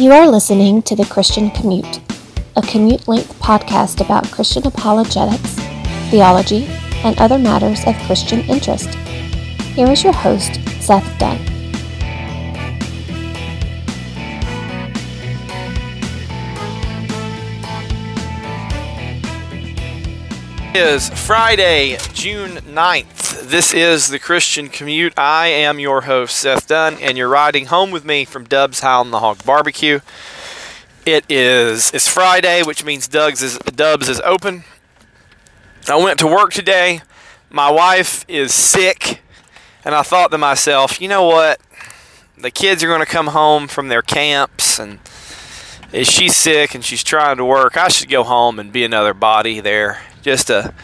You are listening to The Christian Commute, a commute length podcast about Christian apologetics, theology, and other matters of Christian interest. Here is your host, Seth Dunn. It is Friday, June 9th. This is the Christian Commute. I am your host, Seth Dunn, and you're riding home with me from Dub's High on the Hog Barbecue. It is it's Friday, which means Doug's is Dub's is open. I went to work today. My wife is sick, and I thought to myself, you know what? The kids are going to come home from their camps, and if she's sick and she's trying to work, I should go home and be another body there just to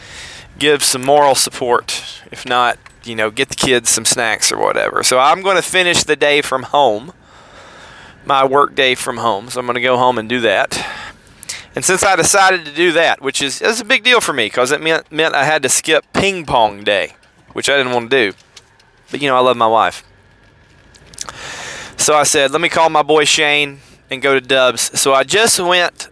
give some moral support. If not, you know, get the kids some snacks or whatever. So I'm going to finish the day from home, my work day from home. So I'm going to go home and do that. And since I decided to do that, which is, is a big deal for me because it meant, meant I had to skip ping pong day, which I didn't want to do. But, you know, I love my wife. So I said, let me call my boy Shane and go to Dub's. So I just went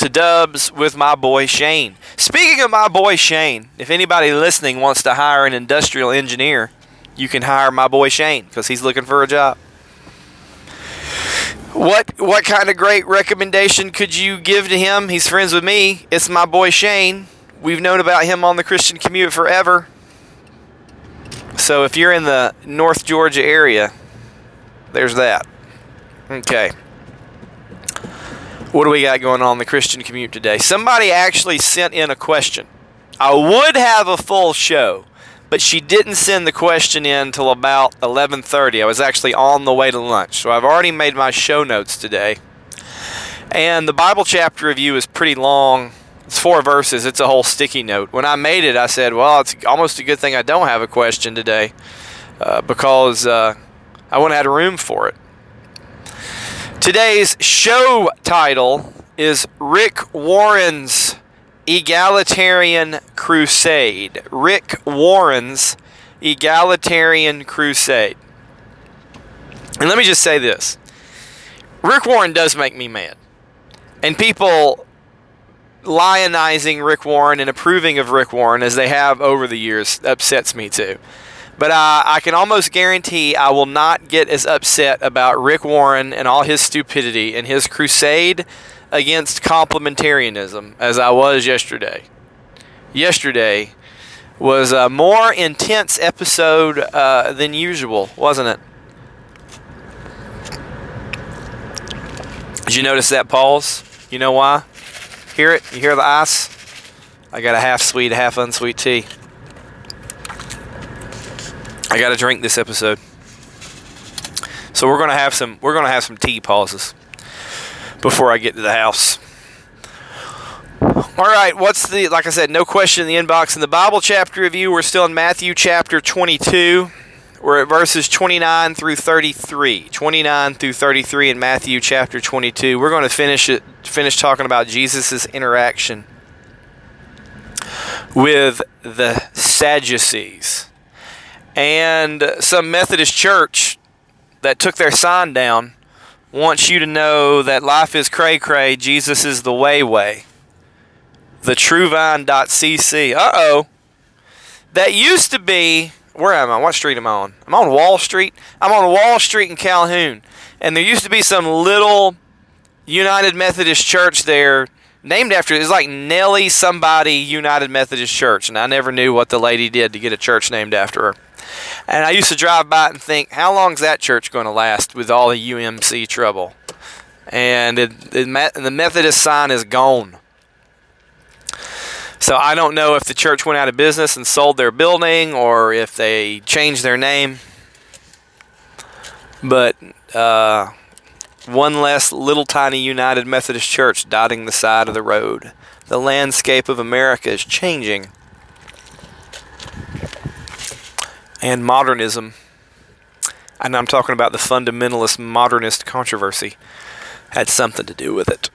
to Dubs with my boy Shane. Speaking of my boy Shane, if anybody listening wants to hire an industrial engineer, you can hire my boy Shane because he's looking for a job. What what kind of great recommendation could you give to him? He's friends with me. It's my boy Shane. We've known about him on the Christian commute forever. So if you're in the North Georgia area, there's that. Okay. What do we got going on in the Christian commute today? Somebody actually sent in a question. I would have a full show, but she didn't send the question in until about 11:30. I was actually on the way to lunch, so I've already made my show notes today. And the Bible chapter review is pretty long. It's four verses. It's a whole sticky note. When I made it, I said, "Well, it's almost a good thing I don't have a question today, uh, because uh, I wouldn't have had room for it." Today's show title is Rick Warren's Egalitarian Crusade. Rick Warren's Egalitarian Crusade. And let me just say this Rick Warren does make me mad. And people lionizing Rick Warren and approving of Rick Warren as they have over the years upsets me too. But uh, I can almost guarantee I will not get as upset about Rick Warren and all his stupidity and his crusade against complementarianism as I was yesterday. Yesterday was a more intense episode uh, than usual, wasn't it? Did you notice that pause? You know why? Hear it? You hear the ice? I got a half sweet, half unsweet tea. I got to drink this episode. So we're gonna have some we're gonna have some tea pauses before I get to the house. All right, what's the like I said, no question in the inbox in the Bible chapter review. We're still in Matthew chapter 22. We're at verses 29 through 33. 29 through 33 in Matthew chapter 22. We're going to finish it finish talking about Jesus' interaction with the Sadducees and some Methodist church that took their sign down wants you to know that life is cray cray, Jesus is the way way. The truevine.cc. Uh oh. That used to be, where am I? What street am I on? I'm on Wall Street. I'm on Wall Street in Calhoun. And there used to be some little United Methodist church there named after it's like Nellie somebody United Methodist Church, and I never knew what the lady did to get a church named after her. And I used to drive by it and think, how long is that church going to last with all the UMC trouble? And it, it, the Methodist sign is gone. So I don't know if the church went out of business and sold their building or if they changed their name. But uh, one less little tiny United Methodist Church dotting the side of the road. The landscape of America is changing. And modernism, and I'm talking about the fundamentalist modernist controversy, had something to do with it.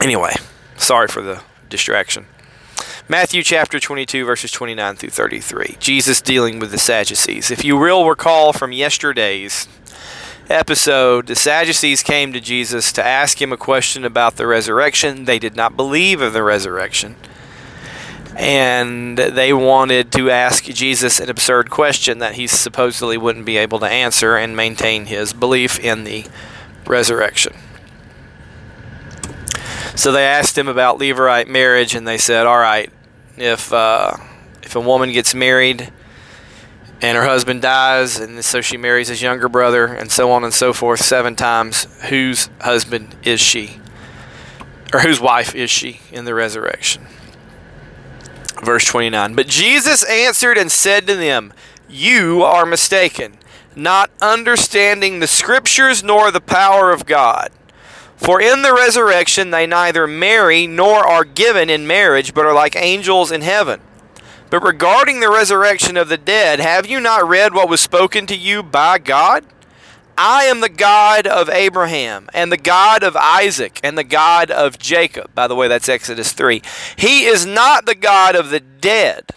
Anyway, sorry for the distraction. Matthew chapter 22, verses 29 through 33. Jesus dealing with the Sadducees. If you will recall from yesterday's episode, the Sadducees came to Jesus to ask him a question about the resurrection. They did not believe in the resurrection. And they wanted to ask Jesus an absurd question that he supposedly wouldn't be able to answer and maintain his belief in the resurrection. So they asked him about Levirate marriage, and they said, "All right, if uh, if a woman gets married and her husband dies, and so she marries his younger brother, and so on and so forth, seven times, whose husband is she, or whose wife is she in the resurrection?" Verse 29. But Jesus answered and said to them, You are mistaken, not understanding the Scriptures nor the power of God. For in the resurrection they neither marry nor are given in marriage, but are like angels in heaven. But regarding the resurrection of the dead, have you not read what was spoken to you by God? I am the God of Abraham, and the God of Isaac, and the God of Jacob. By the way, that's Exodus 3. He is not the God of the dead,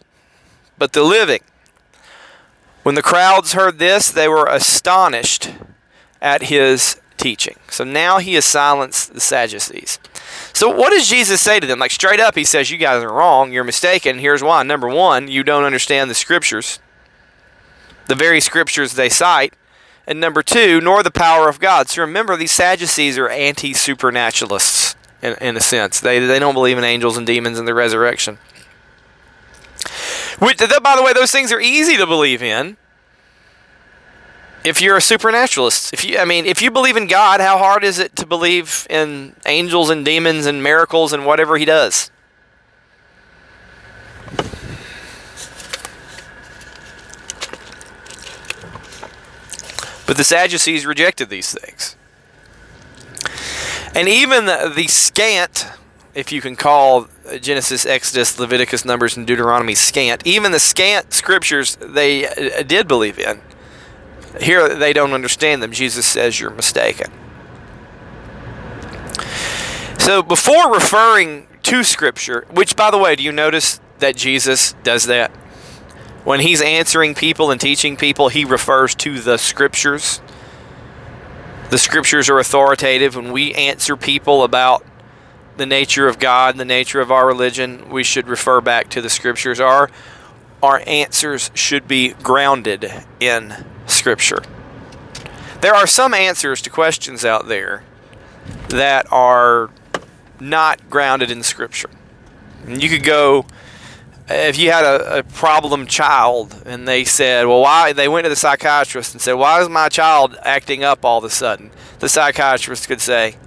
but the living. When the crowds heard this, they were astonished at his teaching. So now he has silenced the Sadducees. So what does Jesus say to them? Like straight up, he says, You guys are wrong. You're mistaken. Here's why. Number one, you don't understand the scriptures, the very scriptures they cite. And number two, nor the power of God. So remember, these Sadducees are anti supernaturalists in, in a sense. They, they don't believe in angels and demons and the resurrection. Which, by the way, those things are easy to believe in if you're a supernaturalist, if you, I mean, if you believe in God, how hard is it to believe in angels and demons and miracles and whatever He does? But the Sadducees rejected these things. And even the, the scant, if you can call Genesis, Exodus, Leviticus, Numbers, and Deuteronomy scant, even the scant scriptures they uh, did believe in here they don't understand them. Jesus says you're mistaken. So before referring to Scripture, which by the way, do you notice that Jesus does that? When he's answering people and teaching people, he refers to the Scriptures. The Scriptures are authoritative. When we answer people about the nature of God, the nature of our religion, we should refer back to the Scriptures. Our, our answers should be grounded in Scripture. There are some answers to questions out there that are not grounded in Scripture. And you could go, if you had a, a, problem child and they said, well, why, they went to the psychiatrist and said, why is my child acting up all of a sudden? The psychiatrist could say,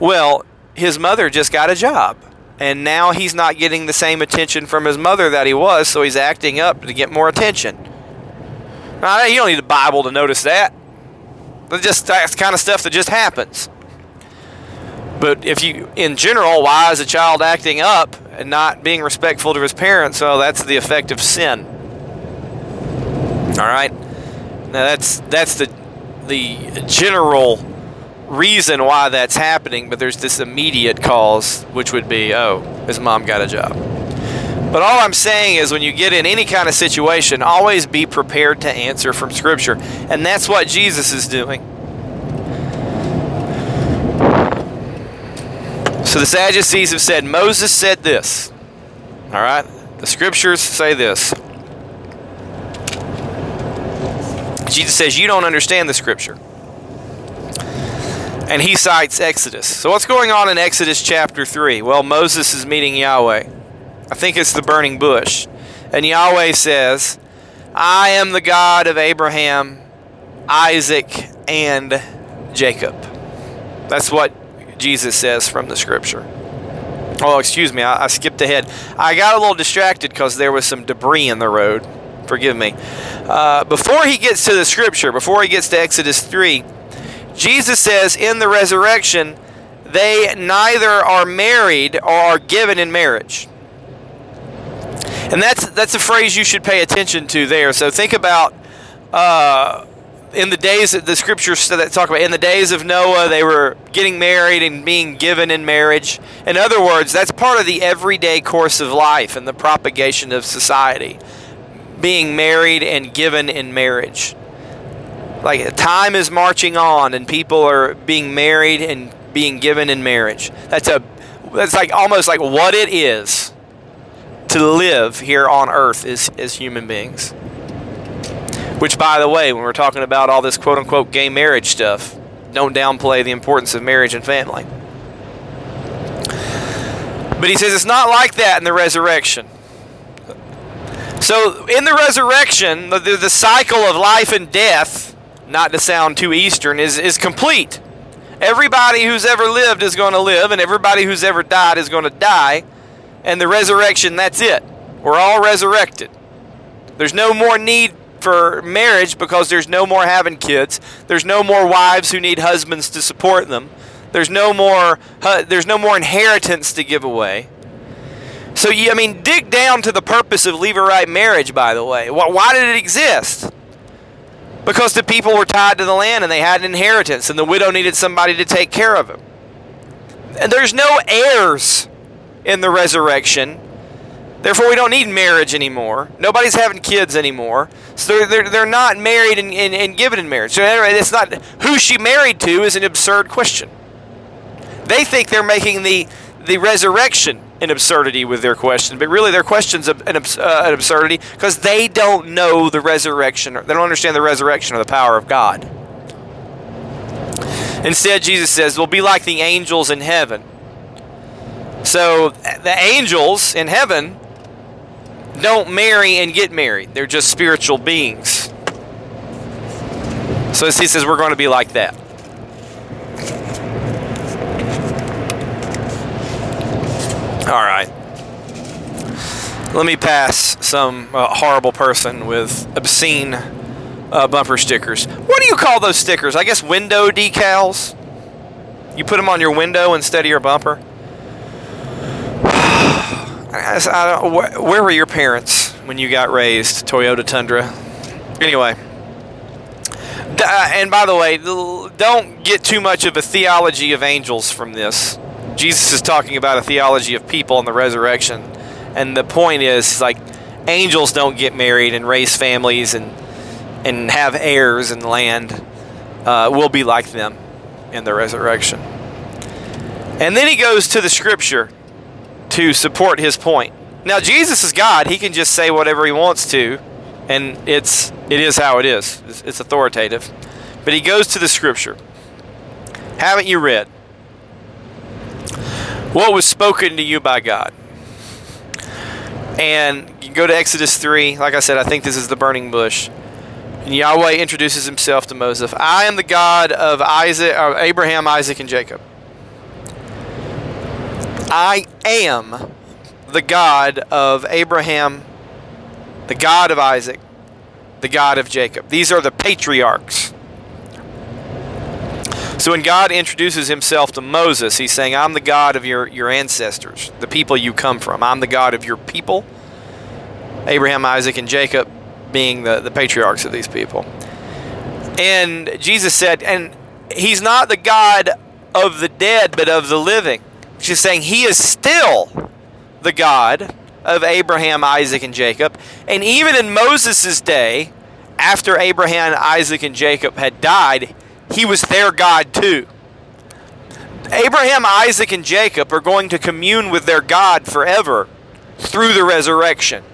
well, his mother just got a job and now he's not getting the same attention from his mother that he was, so he's acting up to get more attention. Now, you don't need the Bible to notice that. That's just that's kind of stuff that just happens. But if you, in general, why is a child acting up and not being respectful to his parents? Well, that's the effect of sin. All right. Now that's that's the the general reason why that's happening, but there's this immediate cause, which would be, oh, his mom got a job. But all I'm saying is when you get in any kind of situation, always be prepared to answer from Scripture. And that's what Jesus is doing. So the Sadducees have said, Moses said this. All right? The Scriptures say this. Jesus says, You don't understand the Scripture. And he cites Exodus. So what's going on in Exodus chapter 3? Well, Moses is meeting Yahweh. I think it's the burning bush. And Yahweh says, I am the God of Abraham, Isaac, and Jacob. That's what Jesus says from the scripture. Oh, excuse me, I, I skipped ahead. I got a little distracted because there was some debris in the road. Forgive me. Uh, before he gets to the scripture, before he gets to Exodus 3, Jesus says in the resurrection, they neither are married or are given in marriage. And that's that's a phrase you should pay attention to there. So think about uh, in the days that the scriptures talk about in the days of Noah, they were getting married and being given in marriage. In other words, that's part of the everyday course of life and the propagation of society. Being married and given in marriage. Like time is marching on and people are being married and being given in marriage. That's a that's like almost like what it is to live here on earth as, as human beings. Which by the way, when we're talking about all this quote unquote gay marriage stuff, don't downplay the importance of marriage and family. But he says it's not like that in the resurrection. So, in the resurrection, the, the cycle of life and death, not to sound too Eastern, is, is complete. Everybody who's ever lived is going to live, and everybody who's ever died is going to die. And the resurrection, that's it. We're all resurrected. There's no more need for marriage because there's no more having kids. There's no more wives who need husbands to support them. There's no more there's no more inheritance to give away. So I mean, dig down to the purpose of levirate marriage. By the way, why did it exist? Because the people were tied to the land and they had an inheritance, and the widow needed somebody to take care of him. And there's no heirs in the resurrection. Therefore, we don't need marriage anymore. Nobody's having kids anymore. So they're, they're, they're not married and, and, and given in marriage. So anyway, it's not who she married to is an absurd question. They think they're making the, the resurrection an absurdity with their question, but really their question's an, uh, an absurdity because they don't know the resurrection. Or they don't understand the resurrection or the power of God. Instead, Jesus says, "We'll be like the angels in heaven." So the angels in heaven don't marry and get married. They're just spiritual beings. So he says we're going to be like that. All right. Let me pass some uh, horrible person with obscene uh, bumper stickers. What do you call those stickers? I guess window decals. You put them on your window instead of your bumper. Where were your parents when you got raised, Toyota Tundra? Anyway. Uh, and by the way, don't get too much of a theology of angels from this. Jesus is talking about a theology of people and the resurrection. And the point is, like, angels don't get married and raise families and and have heirs and land. Uh, we'll be like them in the resurrection. And then he goes to the scripture to support his point. Now Jesus is God; he can just say whatever he wants to, and it's it is how it is. It's, it's authoritative. But he goes to the scripture. Haven't you read? what was spoken to you by God. And you go to Exodus 3. Like I said, I think this is the burning bush. And Yahweh introduces himself to Moses. I am the God of Isaac, of Abraham, Isaac, and Jacob. I am the God of Abraham, the God of Isaac, the God of Jacob. These are the patriarchs. So when God introduces himself to Moses, he's saying, I'm the God of your, your ancestors, the people you come from. I'm the God of your people. Abraham, Isaac, and Jacob being the, the patriarchs of these people. And Jesus said, and he's not the God of the dead, but of the living. She's saying he is still the God of Abraham, Isaac, and Jacob. And even in Moses' day, after Abraham, Isaac, and Jacob had died, he was their God too. Abraham, Isaac, and Jacob are going to commune with their God forever through the resurrection.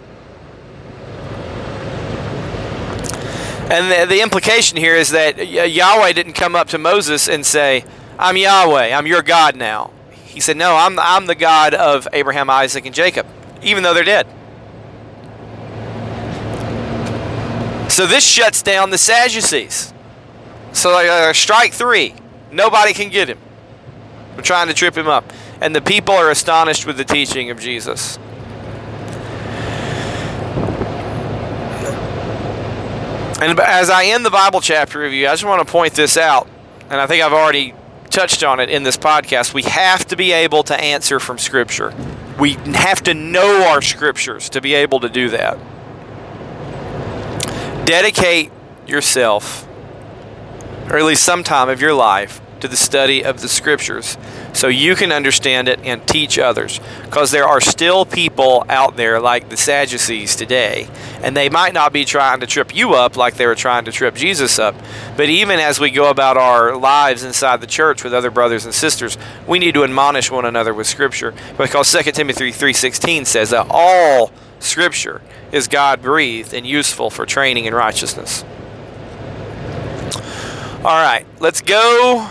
And the, the, implication here is that Yahweh didn't come up to Moses and say, I'm Yahweh, I'm your God now. He said, No, I'm, I'm the God of Abraham, Isaac, and Jacob, even though they're dead. So this shuts down the Sadducees. So uh, strike three. Nobody can get him. We're trying to trip him up. And the people are astonished with the teaching of Jesus. And as I end the Bible chapter review, I just want to point this out. And I think I've already touched on it in this podcast. We have to be able to answer from Scripture. We have to know our Scriptures to be able to do that. Dedicate yourself or at least some time of your life, to the study of the scriptures so you can understand it and teach others. Because there are still people out there like the Sadducees today, and they might not be trying to trip you up like they were trying to trip Jesus up. But even as we go about our lives inside the church with other brothers and sisters, we need to admonish one another with scripture. Because 2 Timothy 3:16 says that all scripture is God breathed and useful for training in righteousness. All right, let's go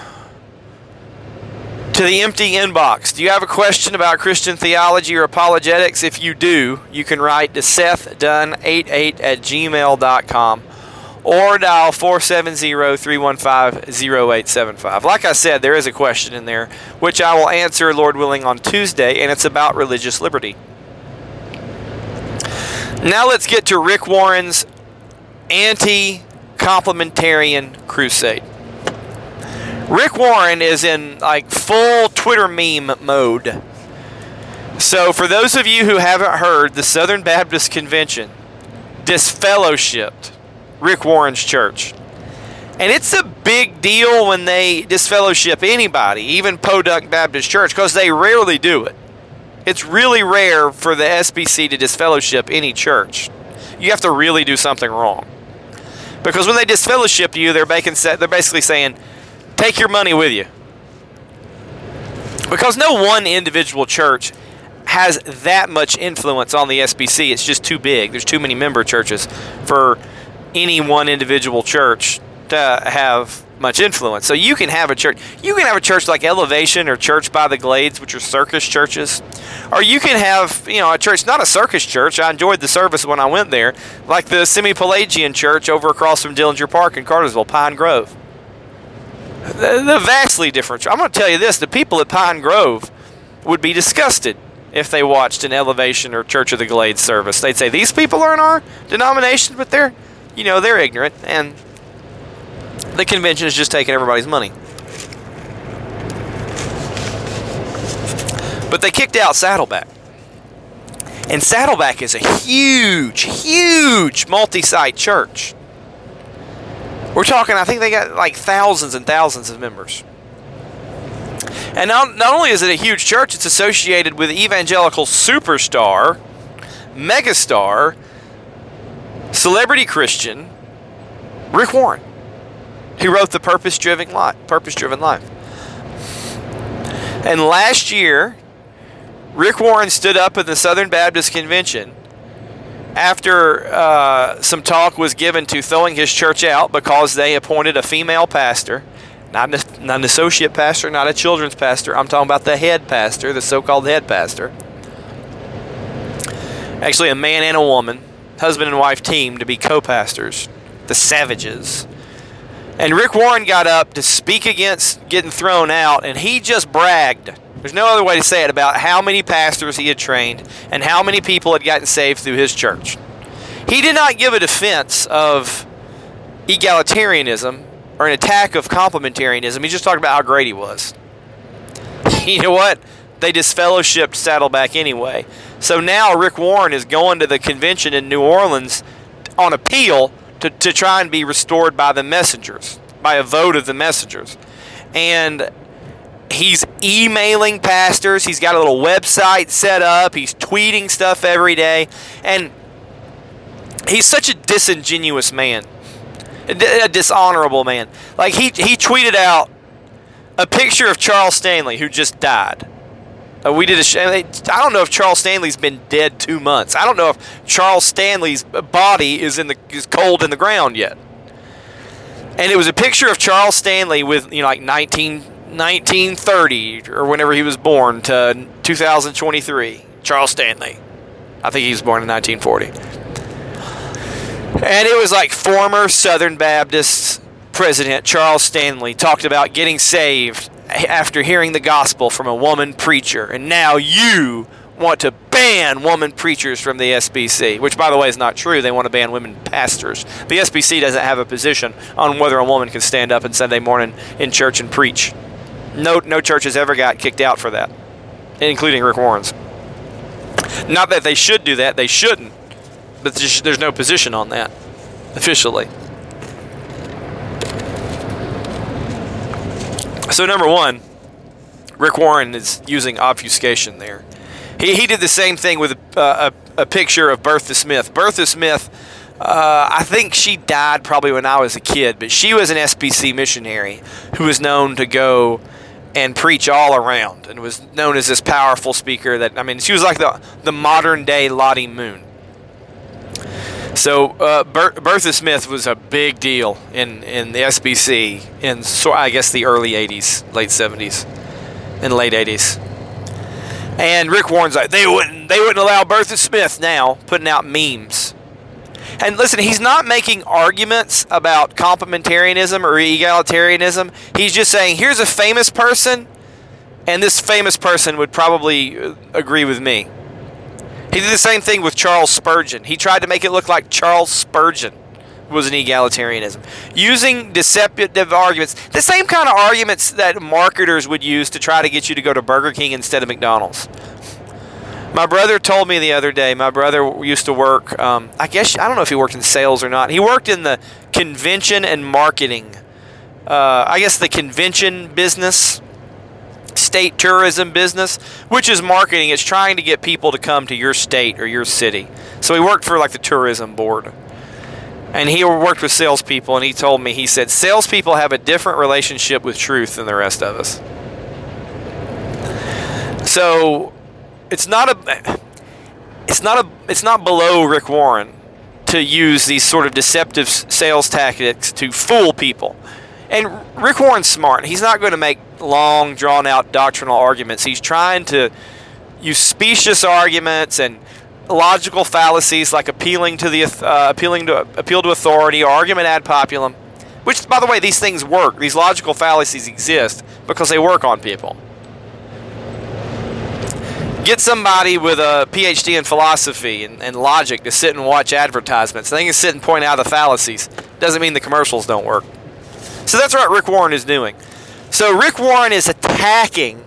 to the empty inbox. Do you have a question about Christian theology or apologetics? If you do, you can write to sethdunn88 at gmail.com or dial 470-315-0875. Like I said, there is a question in there, which I will answer, Lord willing, on Tuesday, and it's about religious liberty. Now let's get to Rick Warren's anti-complementarian crusade. Rick Warren is in like full Twitter meme mode. So, for those of you who haven't heard, the Southern Baptist Convention disfellowshipped Rick Warren's church. And it's a big deal when they disfellowship anybody, even Podunk Baptist Church, because they rarely do it. It's really rare for the SBC to disfellowship any church. You have to really do something wrong. Because when they disfellowship you, they're, they're basically saying, Take your money with you. Because no one individual church has that much influence on the SBC. It's just too big. There's too many member churches for any one individual church to have much influence. So you can have a church. You can have a church like Elevation or Church by the Glades, which are circus churches, or you can have you know a church not a circus church. I enjoyed the service when I went there, like the Semi Pelagian Church over across from Dellinger Park in Cartersville, Pine Grove. The, vastly different. I'm going to tell you this: the people at Pine Grove would be disgusted if they watched an Elevation or Church of the Glades service. They'd say these people are in our denomination, but they're, you know, they're ignorant, and the convention is just taking everybody's money. But they kicked out Saddleback. And Saddleback is a huge, huge multi site church. We're talking, I think they got like thousands and thousands of members. And not, not only is it a huge church, it's associated with evangelical superstar, megastar, celebrity Christian, Rick Warren, who wrote The Purpose Driven Life. Purpose Driven Life. And last year, Rick Warren stood up at the Southern Baptist Convention after uh, some talk was given to throwing his church out because they appointed a female pastor, not an, not an associate pastor, not a children's pastor. I'm talking about the head pastor, the so called head pastor. Actually, a man and a woman, husband and wife team to be co pastors, the Savages. And Rick Warren got up to speak against getting thrown out, and he just bragged there's no other way to say it about how many pastors he had trained and how many people had gotten saved through his church. He did not give a defense of egalitarianism or an attack of complementarianism. He just talked about how great he was. You know what? They disfellowshipped Saddleback anyway. So now Rick Warren is going to the convention in New Orleans on appeal to, to try and be restored by the messengers, by a vote of the messengers. And he's emailing pastors. He's got a little website set up. He's tweeting stuff every day. And he's such a disingenuous man, a dishonorable man. Like, he, he tweeted out a picture of Charles Stanley, who just died. Uh, we did a show. I don't know if Charles Stanley's been dead two months. I don't know if Charles Stanley's body is in the is cold in the ground yet. And it was a picture of Charles Stanley with you know like 19 1930 or whenever he was born to 2023. Charles Stanley. I think he was born in 1940. And it was like former Southern Baptist President Charles Stanley talked about getting saved after hearing the gospel from a woman preacher. And now you want to ban woman preachers from the SBC, which, by the way, is not true. They want to ban women pastors. The SBC doesn't have a position on whether a woman can stand up on Sunday morning in church and preach. No, no church has ever got kicked out for that, including Rick Warren's. Not that they should do that, they shouldn't, but there's no position on that officially. So, number one, Rick Warren is using obfuscation there. He, he did the same thing with a, a, a picture of Bertha Smith. Bertha Smith, uh, I think she died probably when I was a kid, but she was an SBC missionary who was known to go and preach all around and was known as this powerful speaker that, I mean, she was like the, the modern day Lottie Moon. So uh, Ber- Bertha Smith was a big deal in, in the SBC in so I guess the early '80s, late '70s, and late '80s. And Rick Warren's like they wouldn't they wouldn't allow Bertha Smith now putting out memes. And listen, he's not making arguments about complementarianism or egalitarianism. He's just saying here's a famous person, and this famous person would probably uh, agree with me. He did the same thing with Charles Spurgeon. He tried to make it look like Charles Spurgeon was an egalitarianism. Using deceptive arguments, the same kind of arguments that marketers would use to try to get you to go to Burger King instead of McDonald's. My brother told me the other day, my brother used to work, um, I guess, I don't know if he worked in sales or not. He worked in the convention and marketing, uh, I guess the convention business state tourism business, which is marketing. It's trying to get people to come to your state or your city. So he worked for like the tourism board. And he worked with salespeople, and he told me, he said, salespeople have a different relationship with truth than the rest of us. So it's not a it's not a it's not below Rick Warren to use these sort of deceptive sales tactics to fool people. And Rick Warren's smart. He's not going to make long, drawn out doctrinal arguments. He's trying to use specious arguments and logical fallacies like appealing to the uh, appealing to appeal to authority or argument ad populum. Which, by the way, these things work. These logical fallacies exist because they work on people. Get somebody with a PhD in philosophy and, and logic to sit and watch advertisements. They can sit and point out the fallacies. Doesn't mean the commercials don't work. So that's what Rick Warren is doing. So Rick Warren is attacking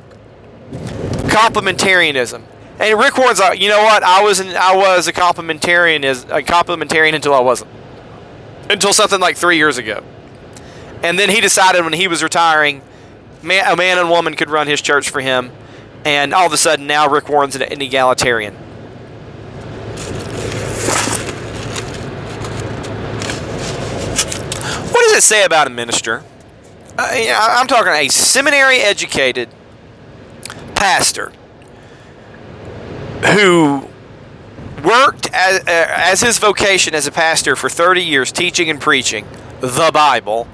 complementarianism. And Rick Warren's like, you know what? I was an, I was a complementarian is a complementarian until I wasn't. Until something like three years ago. And then he decided when he was retiring, man, a man and woman could run his church for him. And all of a sudden now Rick Warren's an, an egalitarian. What does it say about a minister? Uh, I'm talking a seminary educated pastor who worked as, uh, as his vocation as a pastor for 30 years, teaching and preaching the Bible,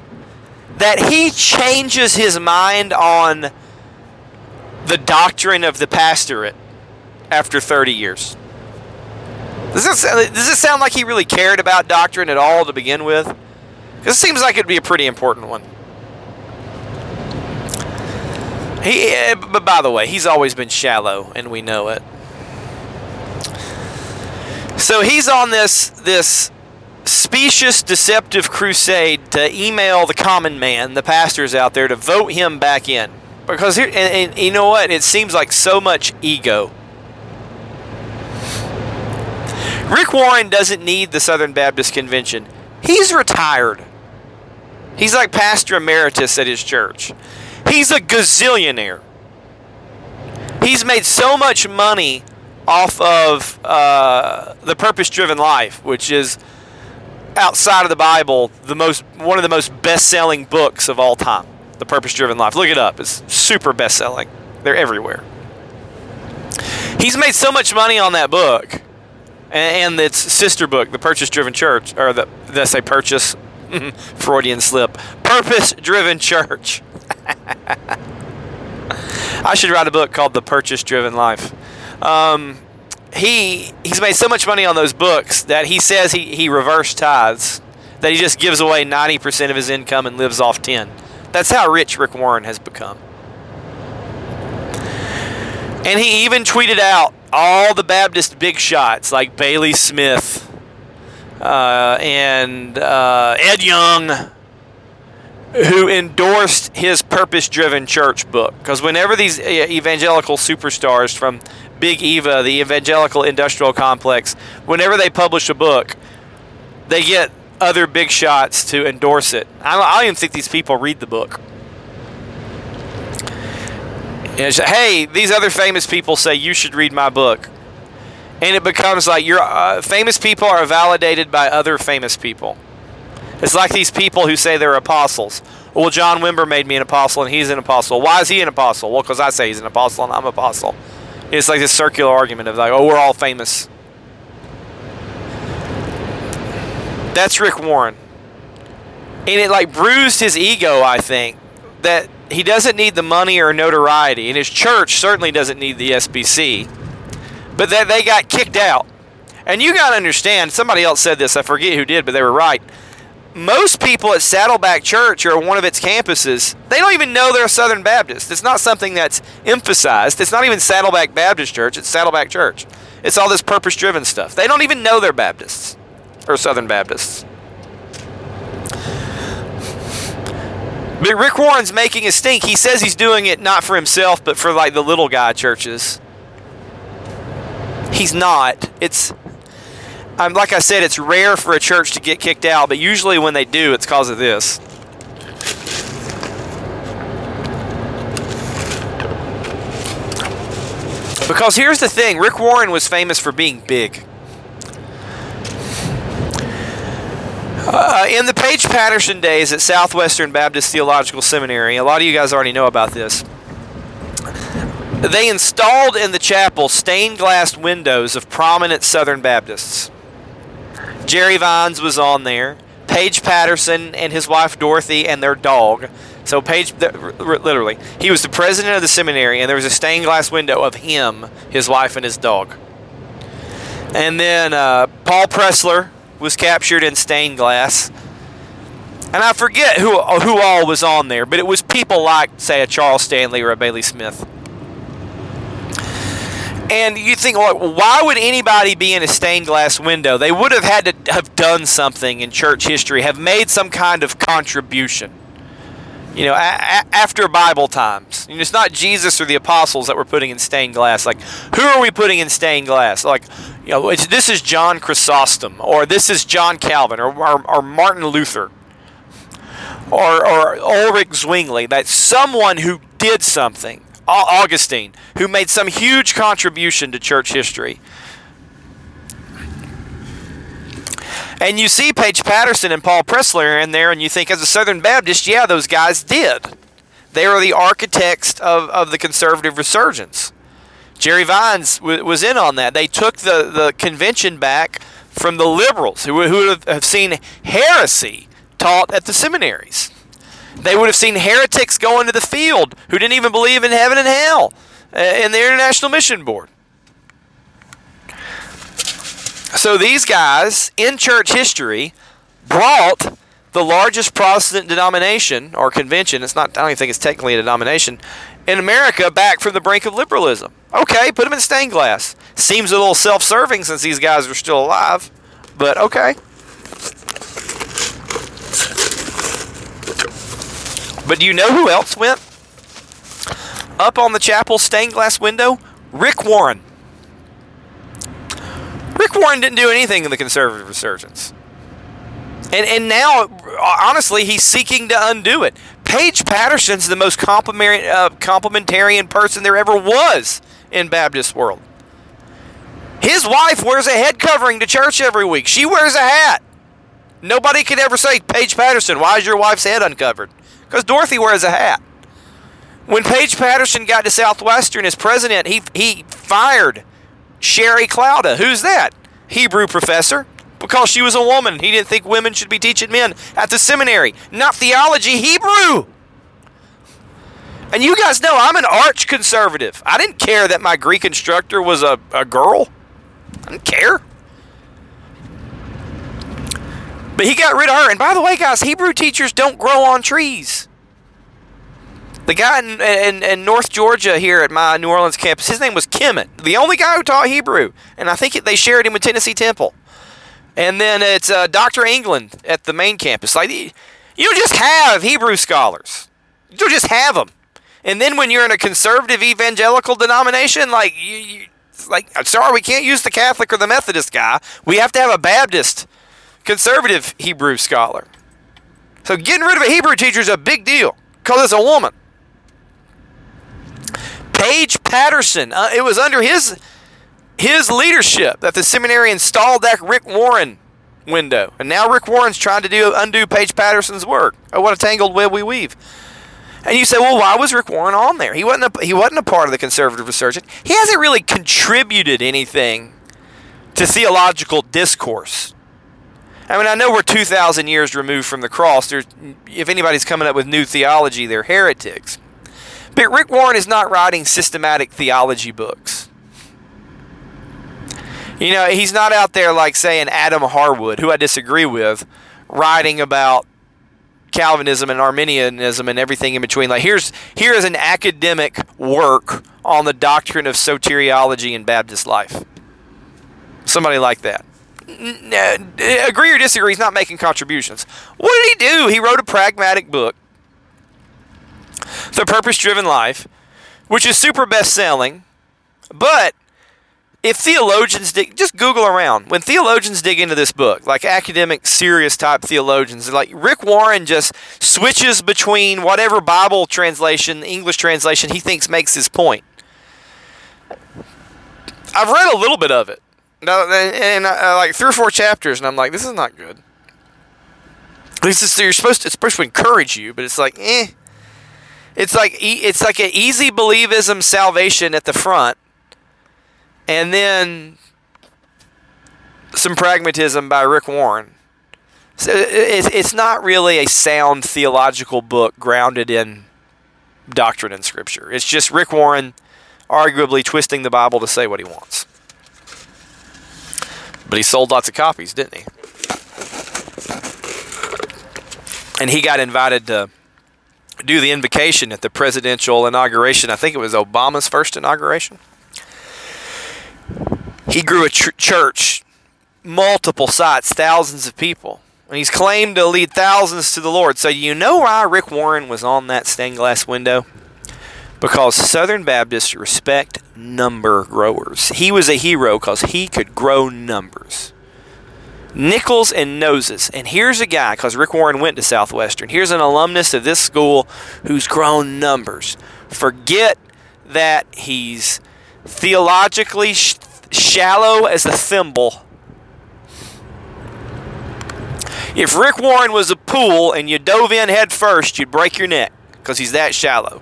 that he changes his mind on the doctrine of the pastorate after 30 years. Does this, does this sound like he really cared about doctrine at all to begin with? It seems like it'd be a pretty important one. He, eh, but by the way, he's always been shallow, and we know it. So he's on this this specious, deceptive crusade to email the common man, the pastors out there, to vote him back in. Because here, and, and you know what? It seems like so much ego. Rick Warren doesn't need the Southern Baptist Convention. He's retired. He's like pastor emeritus at his church. He's a gazillionaire. He's made so much money off of uh, the purpose-driven life, which is outside of the Bible, the most one of the most best-selling books of all time. The purpose-driven life. Look it up. It's super best-selling. They're everywhere. He's made so much money on that book, and, and its sister book, the Purpose-Driven Church, or the I say purchase? Freudian slip. Purpose-driven church. I should write a book called The Purchase Driven Life. Um, he he's made so much money on those books that he says he, he reverse tithes, that he just gives away 90% of his income and lives off 10. That's how rich Rick Warren has become. And he even tweeted out all the Baptist big shots like Bailey Smith uh, and uh, Ed Young, who endorsed his purpose driven church book. Because whenever these evangelical superstars from Big Eva, the evangelical industrial complex, whenever they publish a book, they get other big shots to endorse it. I don't, I don't even think these people read the book. Hey, these other famous people say you should read my book. And it becomes like your uh, famous people are validated by other famous people. It's like these people who say they're apostles. Well, John Wimber made me an apostle and he's an apostle. Why is he an apostle? Well, because I say he's an apostle and I'm an apostle. It's like this circular argument of like, oh, we're all famous. That's Rick Warren. And it like bruised his ego, I think, that he doesn't need the money or notoriety, and his church certainly doesn't need the SBC, but that they got kicked out. And you got to understand, somebody else said this, I forget who did, but they were right. Most people at Saddleback Church or one of its campuses, they don't even know they're Southern Baptist. It's not something that's emphasized. It's not even Saddleback Baptist Church, it's Saddleback Church. It's all this purpose driven stuff. They don't even know they're Baptists or Southern Baptists. But Rick Warren's making a stink. He says he's doing it not for himself, but for like the little guy churches. He's not. It's um, like I said, it's rare for a church to get kicked out, but usually when they do, it's because of this. Because here's the thing Rick Warren was famous for being big. Uh, in the Paige Patterson days at Southwestern Baptist Theological Seminary, a lot of you guys already know about this. They installed in the chapel stained glass windows of prominent Southern Baptists. Jerry Vines was on there. Paige Patterson and his wife Dorothy and their dog. So Paige, literally, he was the president of the seminary, and there was a stained glass window of him, his wife, and his dog. And then uh, Paul Pressler was captured in stained glass. And I forget who uh, who all was on there, but it was people like, say, a Charles Stanley or a Bailey Smith. And you think, well, why would anybody be in a stained glass window? They would have had to have done something in church history, have made some kind of contribution. You know, a- a- after Bible times. You know, it's not Jesus or the apostles that we're putting in stained glass. Like, who are we putting in stained glass? Like, you know, this is John Chrysostom, or this is John Calvin, or, or, or Martin Luther, or, or Ulrich Zwingli, that someone who did something. Augustine, who made some huge contribution to church history. And you see Paige Patterson and Paul Pressler in there, and you think, as a Southern Baptist, yeah, those guys did. They are the architects of, of the conservative resurgence. Jerry Vines w- was in on that. They took the, the convention back from the liberals who, who would have seen heresy taught at the seminaries. They would have seen heretics go into the field who didn't even believe in heaven and hell uh, in the International Mission Board. So these guys in church history brought the largest Protestant denomination or convention, it's not I don't even think it's technically a denomination, in America back from the brink of liberalism. Okay, put them in stained glass. Seems a little self serving since these guys are still alive, but okay. But do you know who else went up on the chapel stained glass window? Rick Warren. Rick Warren didn't do anything in the conservative resurgence. And, and now, honestly, he's seeking to undo it. Paige Patterson's the most complimentary, uh, complementarian person there ever was in Baptist world. His wife wears a head covering to church every week. She wears a hat. Nobody could ever say, Paige Patterson, why is your wife's head uncovered? Because Dorothy wears a hat. When Paige Patterson got to Southwestern as president, he, he fired Sheri Klouda. Who's that? Hebrew professor. Because she was a woman. He didn't think women should be teaching men at the seminary. Not theology, Hebrew. And you guys know I'm an arch conservative. I didn't care that my Greek instructor was a, a girl. I didn't care. But he got rid of her. And by the way, guys, Hebrew teachers don't grow on trees. The guy in, in, in, North Georgia here at my New Orleans campus, his name was Kemet, the only guy who taught Hebrew. And I think they shared him with Tennessee Temple. And then it's uh, Dr. England at the main campus. Like, you just have Hebrew scholars, you just have them. And then when you're in a conservative evangelical denomination, like, you, you like, sorry, we can't use the Catholic or the Methodist guy. We have to have a Baptist conservative Hebrew scholar. So getting rid of a Hebrew teacher is a big deal because it's a woman. Paige Patterson. Uh, it was under his his leadership that the seminary installed that Rick Warren window, and now Rick Warren's trying to do undo Paige Patterson's work. Oh, what a tangled web we weave! And you say, well, why was Rick Warren on there? He wasn't a, he wasn't a part of the conservative resurgence. He hasn't really contributed anything to theological discourse. I mean, I know we're 2,000 years removed from the cross. There's, if anybody's coming up with new theology, they're heretics. But Rick Warren is not writing systematic theology books. You know, he's not out there like, saying Adam Harwood, who I disagree with, writing about Calvinism and Arminianism and everything in between. Like here's here is an academic work on the doctrine of soteriology in Baptist life. Somebody like that. Agree or disagree, he's not making contributions. What did he do? He wrote a pragmatic book, The Purpose Driven Life, which is super best selling, but if theologians dig, just Google around. When theologians dig into this book, like academic, serious type theologians, like Rick Warren just switches between whatever Bible translation, English translation he thinks makes his point. I've read a little bit of it, and uh, like three or four chapters, and I'm like, this is not good. This is you're supposed to, it's supposed to encourage you, but it's like, eh. It's like it's like an easy believism salvation at the front and then some pragmatism by Rick Warren. So it's it's not really a sound theological book grounded in doctrine and scripture. It's just Rick Warren arguably twisting the Bible to say what he wants. But he sold lots of copies, didn't he? And he got invited to do the invocation at the presidential inauguration. I think it was Obama's first inauguration. He grew a ch- church, multiple sites, thousands of people. And he's claimed to lead thousands to the Lord. So, you know why Rick Warren was on that stained glass window? Because Southern Baptists respect number growers. He was a hero because he could grow numbers. Nickels and noses. And here's a guy, because Rick Warren went to Southwestern. Here's an alumnus of this school who's grown numbers. Forget that he's theologically shallow as a thimble. If Rick Warren was a pool and you dove in head first, you'd break your neck because he's that shallow.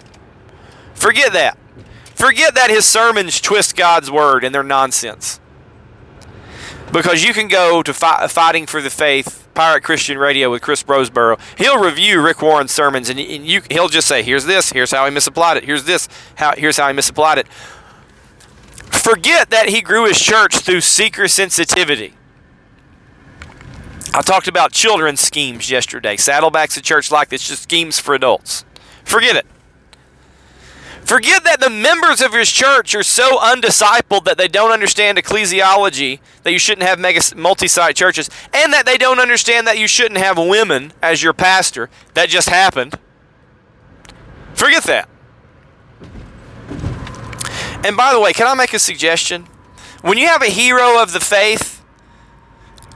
Forget that. Forget that his sermons twist God's word and they're nonsense. Because you can go to fi- Fighting for the Faith, Pirate Christian Radio with Chris Rosebrough. He'll review Rick Warren's sermons and, you, he'll just say, here's this, here's how he misapplied it, here's this, how, here's how he misapplied it forget that he grew his church through seeker sensitivity. I talked about children's schemes yesterday. Saddleback's a church like this, just schemes for adults. Forget it. Forget that the members of his church are so undiscipled that they don't understand ecclesiology, that you shouldn't have multi-site churches, and that they don't understand that you shouldn't have women as your pastor. That just happened. Forget that. And by the way, can I make a suggestion? When you have a hero of the faith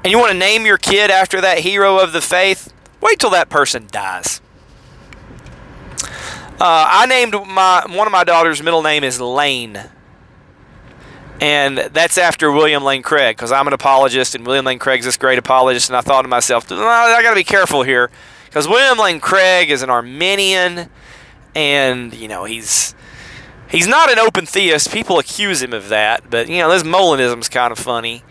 and you want to name your kid after that hero of the faith, wait till that person dies. Uh, I named my one of my daughter's middle name is Lane, and that's after William Lane Craig because I'm an apologist and William Lane Craig's this great apologist. And I thought to myself, I got to be careful here because William Lane Craig is an Arminian, and you know he's He's not an open theist. People accuse him of that, but you know this Molinism's kind of funny,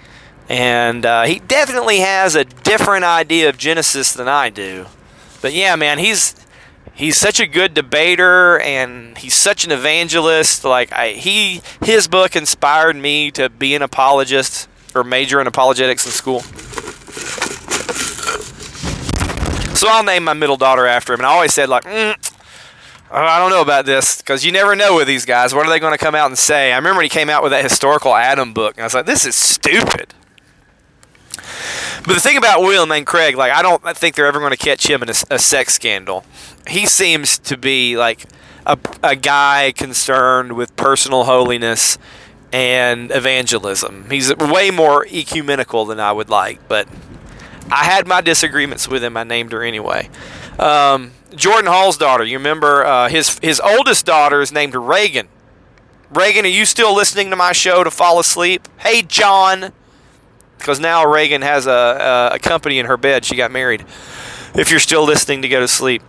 and uh, he definitely has a different idea of Genesis than I do. But yeah, man, he's he's such a good debater and he's such an evangelist. Like I, he his book inspired me to be an apologist or major in apologetics in school. So I'll name my middle daughter after him. And I always said like. Mm, I don't know about this because you never know with these guys. What are they going to come out and say? I remember when he came out with that historical Adam book, and I was like, this is stupid. But the thing about William Lane Craig, like, I don't think they're ever going to catch him in a, a sex scandal. He seems to be like a, a guy concerned with personal holiness and evangelism. He's way more ecumenical than I would like, but I had my disagreements with him. I named her anyway. Um, Jordan Hall's daughter. You remember uh, his his oldest daughter is named Reagan. Reagan, are you still listening to my show to fall asleep? Hey, John. Because now Reagan has a, a, company in her bed. She got married. If you're still listening to go to sleep.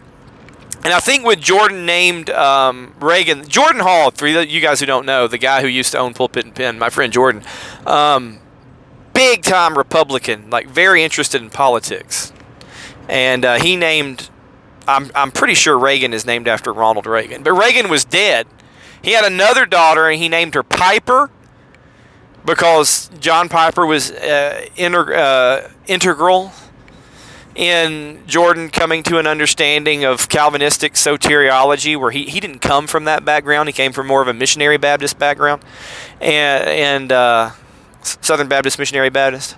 And I think when Jordan named um, Reagan, Jordan Hall, for you guys who don't know, the guy who used to own Pulpit and Pen, my friend Jordan, um, big time Republican, like very interested in politics. And uh, he named, I'm, I'm pretty sure Reagan is named after Ronald Reagan. But Reagan was dead. He had another daughter, and he named her Piper because John Piper was uh, inter- uh, integral in Jordan coming to an understanding of Calvinistic soteriology, where he, he didn't come from that background. He came from more of a missionary Baptist background and, and uh, Southern Baptist, missionary Baptist.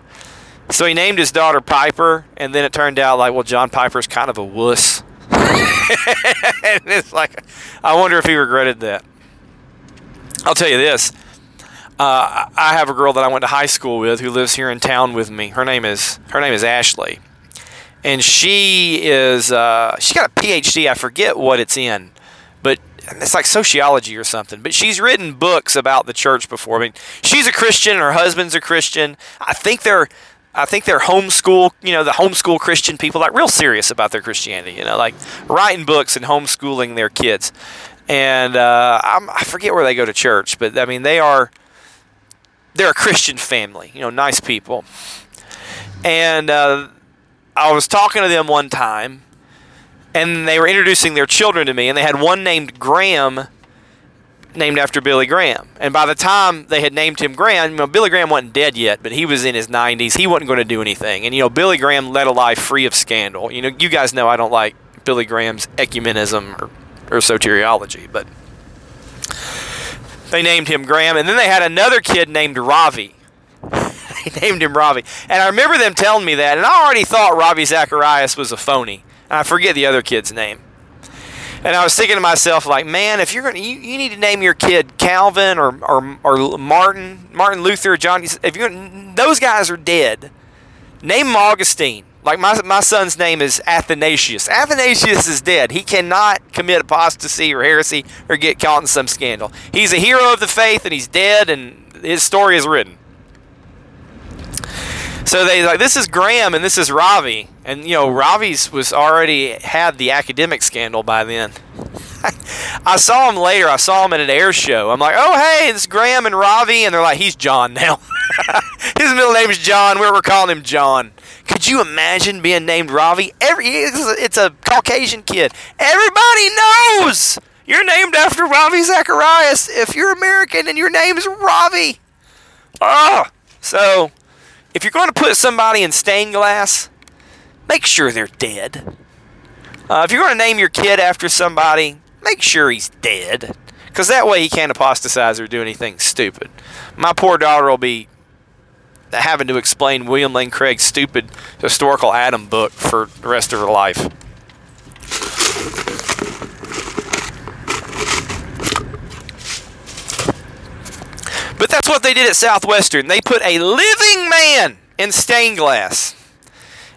So he named his daughter Piper, and then it turned out like, well, John Piper's kind of a wuss. and it's like, I wonder if he regretted that. I'll tell you this. Uh, I have a girl that I went to high school with who lives here in town with me. Her name is her name is Ashley, and she is uh, she got a PhD. I forget what it's in, but it's like sociology or something. But she's written books about the church before. I mean, she's a Christian, and her husband's a Christian. I think they're I think they're homeschool, you know, the homeschool Christian people, like real serious about their Christianity, you know, like writing books and homeschooling their kids. And uh, i forget where they go to church, but I mean, they are they're a Christian family, you know, nice people. And uh, I was talking to them one time, and they were introducing their children to me, and they had one named Graham, named after Billy Graham. And by the time they had named him Graham, you know, Billy Graham wasn't dead yet, but he was in his 90s. He wasn't going to do anything. And, you know, Billy Graham led a life free of scandal. You know, you guys know I don't like Billy Graham's ecumenism or, or soteriology, but they named him Graham. And then they had another kid named Ravi. they named him Ravi. And I remember them telling me that, and I already thought Ravi Zacharias was a phony. And I forget the other kid's name. And I was thinking to myself, like, man, if you're gonna, you, you need to name your kid Calvin or, or, or Martin, Martin Luther, John. If you're, those guys are dead. Name him Augustine. Like my, my son's name is Athanasius. Athanasius is dead. He cannot commit apostasy or heresy or get caught in some scandal. He's a hero of the faith and he's dead and his story is written. So they like this is Graham and this is Ravi, and you know Ravi's was already had the academic scandal by then. I saw him later. I saw him at an air show. I'm like, oh hey, it's Graham and Ravi, and they're like, he's John now. His middle name is John. We're, we're calling him John. Could you imagine being named Ravi? Every it's a Caucasian kid. Everybody knows you're named after Ravi Zacharias. If you're American and your name is Ravi, ah, so if you're going to put somebody in stained glass, make sure they're dead. Uh, if you're going to name your kid after somebody, make sure he's dead. Because that way he can't apostatize or do anything stupid. My poor daughter will be having to explain William Lane Craig's stupid historical Adam book for the rest of her life. But that's what they did at Southwestern. They put a living man in stained glass.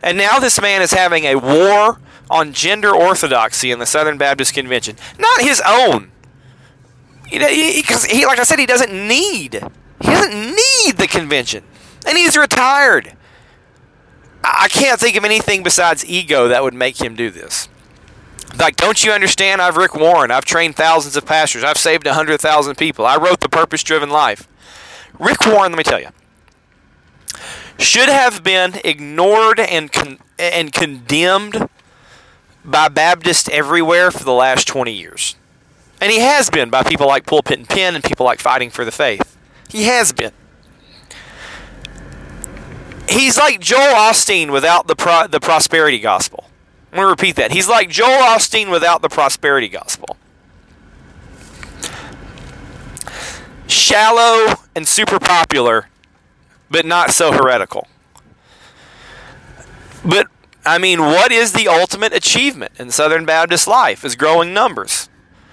And now this man is having a war on gender orthodoxy in the Southern Baptist Convention. Not his own. Because he, he, like I said, he doesn't need. He doesn't need the convention and he's retired. I can't think of anything besides ego that would make him do this. Like, don't you understand? I've Rick Warren. I've trained thousands of pastors. I've saved 100,000 people. I wrote The Purpose Driven Life. Rick Warren, let me tell you, should have been ignored and, con- and condemned by Baptists everywhere for the last 20 years. And he has been by people like Pulpit and Pen and people like Fighting for the Faith. He has been he's like Joel Osteen without the pro- the prosperity gospel. I'm going to repeat that. He's like Joel Osteen without the prosperity gospel. Shallow and super popular, but not so heretical. But I mean, what is the ultimate achievement in Southern Baptist life? Is growing numbers.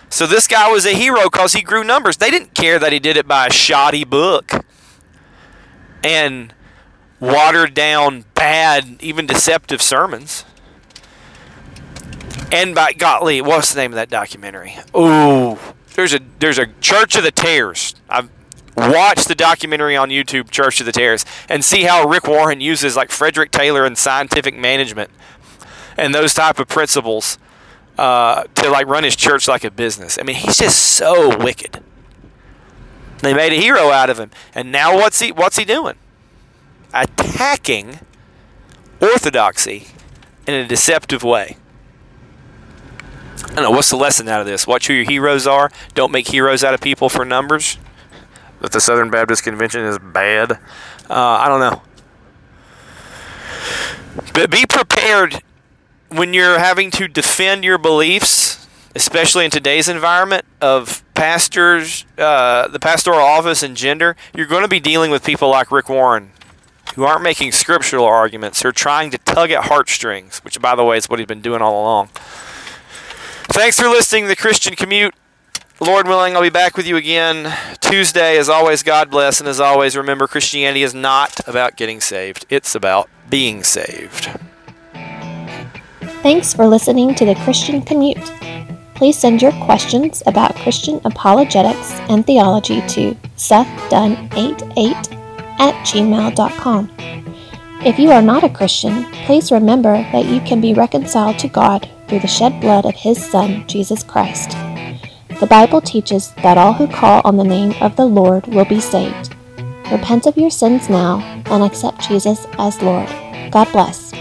So this guy was a hero because he grew numbers. They didn't care that he did it by a shoddy book. And watered down, bad, even deceptive sermons. And by golly, what's the name of that documentary? Ooh, there's a there's a Church of the Tares. I've watched the documentary on YouTube, Church of the Tares, and see how Rick Warren uses like Frederick Taylor and scientific management and those type of principles uh, to like run his church like a business. I mean, he's just so wicked. They made a hero out of him, and now what's he what's he doing? Attacking orthodoxy in a deceptive way. I don't know what's the lesson out of this. Watch who your heroes are. Don't make heroes out of people for numbers. That the Southern Baptist Convention is bad. Uh, I don't know. But be prepared when you're having to defend your beliefs, especially in today's environment of pastors, uh, the pastoral office, and gender. You're going to be dealing with people like Rick Warren, who aren't making scriptural arguments. They're trying to tug at heartstrings, which, by the way, is what he's been doing all along. Thanks for listening to the Christian Commute. Lord willing, I'll be back with you again Tuesday. As always, God bless. And as always, remember Christianity is not about getting saved, it's about being saved. Thanks for listening to the Christian Commute. Please send your questions about Christian apologetics and theology to sethdunn88 at gmail.com. If you are not a Christian, please remember that you can be reconciled to God through the shed blood of His Son, Jesus Christ. The Bible teaches that all who call on the name of the Lord will be saved. Repent of your sins now and accept Jesus as Lord. God bless.